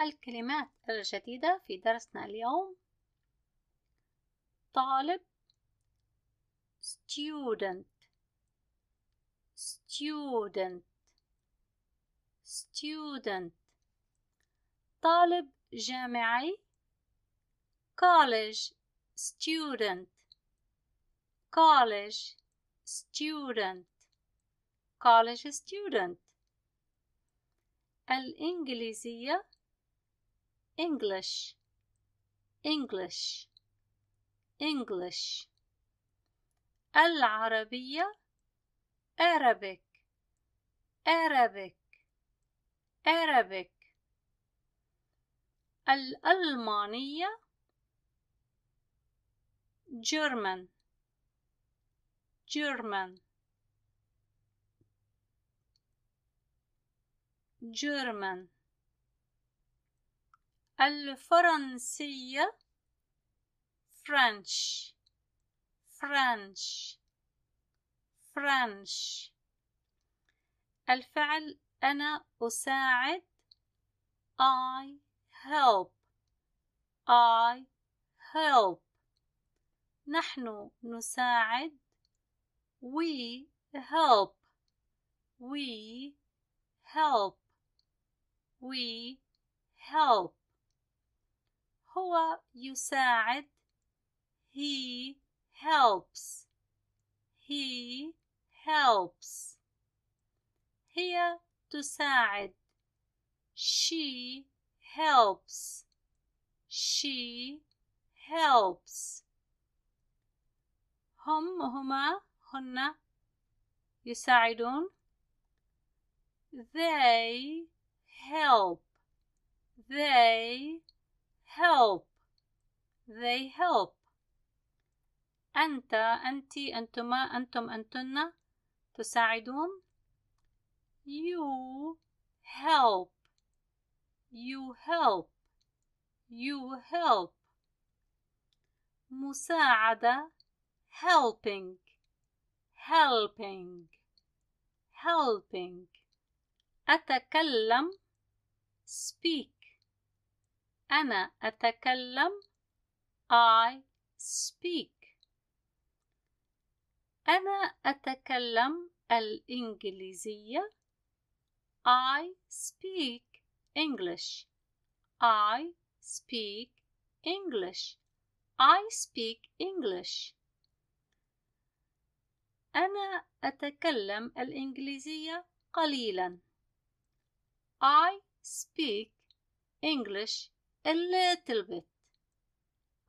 الكلمات الجديدة في درسنا اليوم طالب student student student طالب جامعي college student college student college student الإنجليزية English English English العربية Arabic Arabic Arabic الألمانية German German German الفرنسية French French French الفعل أنا أساعد I help I help نحن نساعد we help we help we help هو يساعد he helps he helps هي تساعد she helps she helps هم هما هن يساعدون they help they help they help أنت أنت أنتما أنتم أنتن تساعدون you help you help you help مساعدة helping helping helping أتكلم speak أنا أتكلم I speak أنا أتكلم الإنجليزية I speak English I speak English I speak English أنا أتكلم الإنجليزية قليلا I speak English a little bit.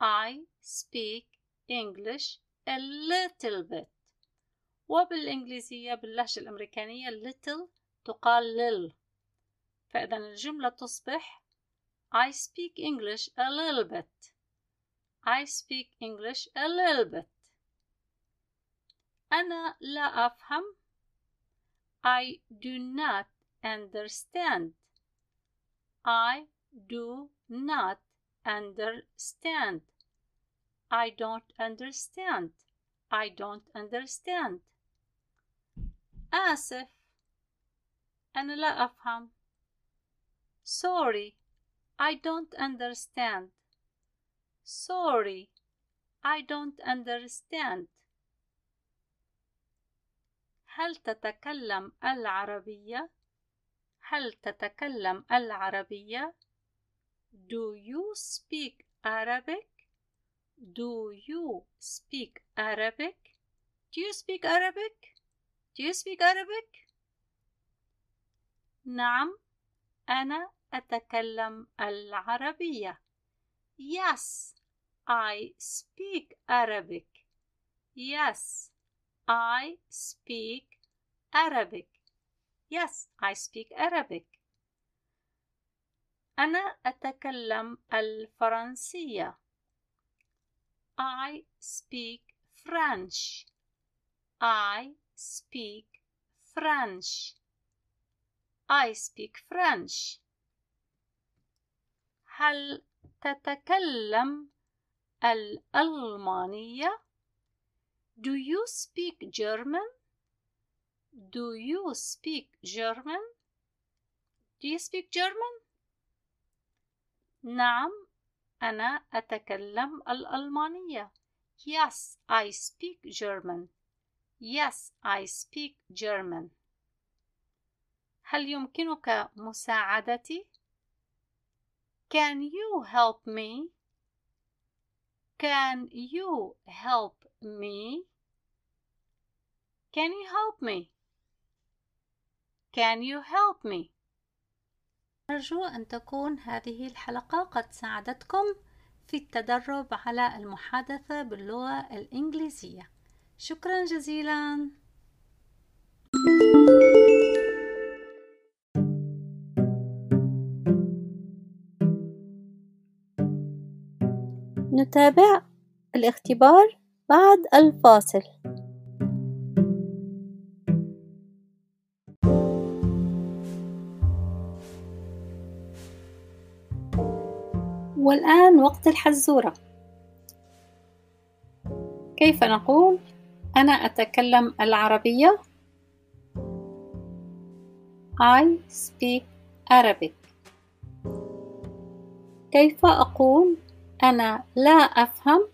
I speak English a little bit. وبالإنجليزية باللهجة الأمريكانية little تقال لل فإذا الجملة تصبح I speak English a little bit. I speak English a little bit. أنا لا أفهم I do not understand. I do not understand. I don't understand. I don't understand. آسف أنا لا أفهم. Sorry I don't understand. Sorry I don't understand. هل تتكلم العربية؟ هل تتكلم العربية؟ Do you speak Arabic? Do you speak Arabic? Do you speak Arabic? Do you speak Arabic? نعم أنا أتكلم العربية Yes I speak Arabic Yes I speak Arabic Yes I speak Arabic أنا أتكلم الفرنسية. I speak French. I speak French. I speak French. هل تتكلم الألمانية؟ Do you speak German? Do you speak German? Do you speak German? نعم أنا أتكلم الألمانية Yes, I speak German. Yes, I speak German. هل يمكنك مساعدتي؟ Can you help me? Can you help me? Can you help me? Can you help me? أرجو أن تكون هذه الحلقة قد ساعدتكم في التدرب على المحادثة باللغة الإنجليزية. شكرا جزيلا. نتابع الاختبار بعد الفاصل والآن وقت الحزورة. كيف نقول؟ أنا أتكلم العربية. I speak Arabic. كيف أقول؟ أنا لا أفهم.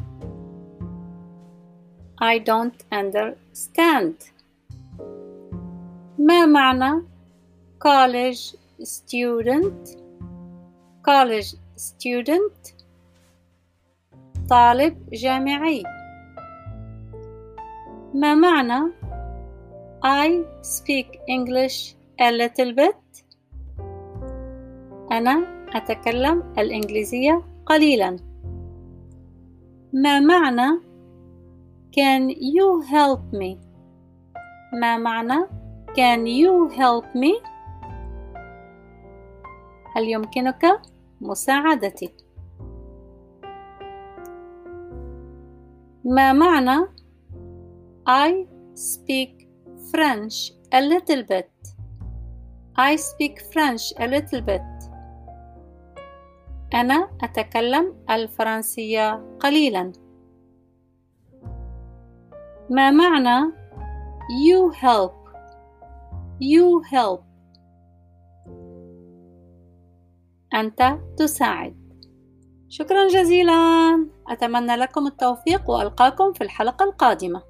I don't understand. ما معنى college student college student طالب جامعي. ما معنى I speak English a little bit? أنا أتكلم الإنجليزية قليلا. ما معنى Can you help me? ما معنى Can you help me? هل يمكنك مساعدتي ما معنى I speak French a little bit I speak French a little bit أنا أتكلم الفرنسية قليلا ما معنى you help you help أنت تساعد. شكرا جزيلا. أتمنى لكم التوفيق وألقاكم في الحلقة القادمة.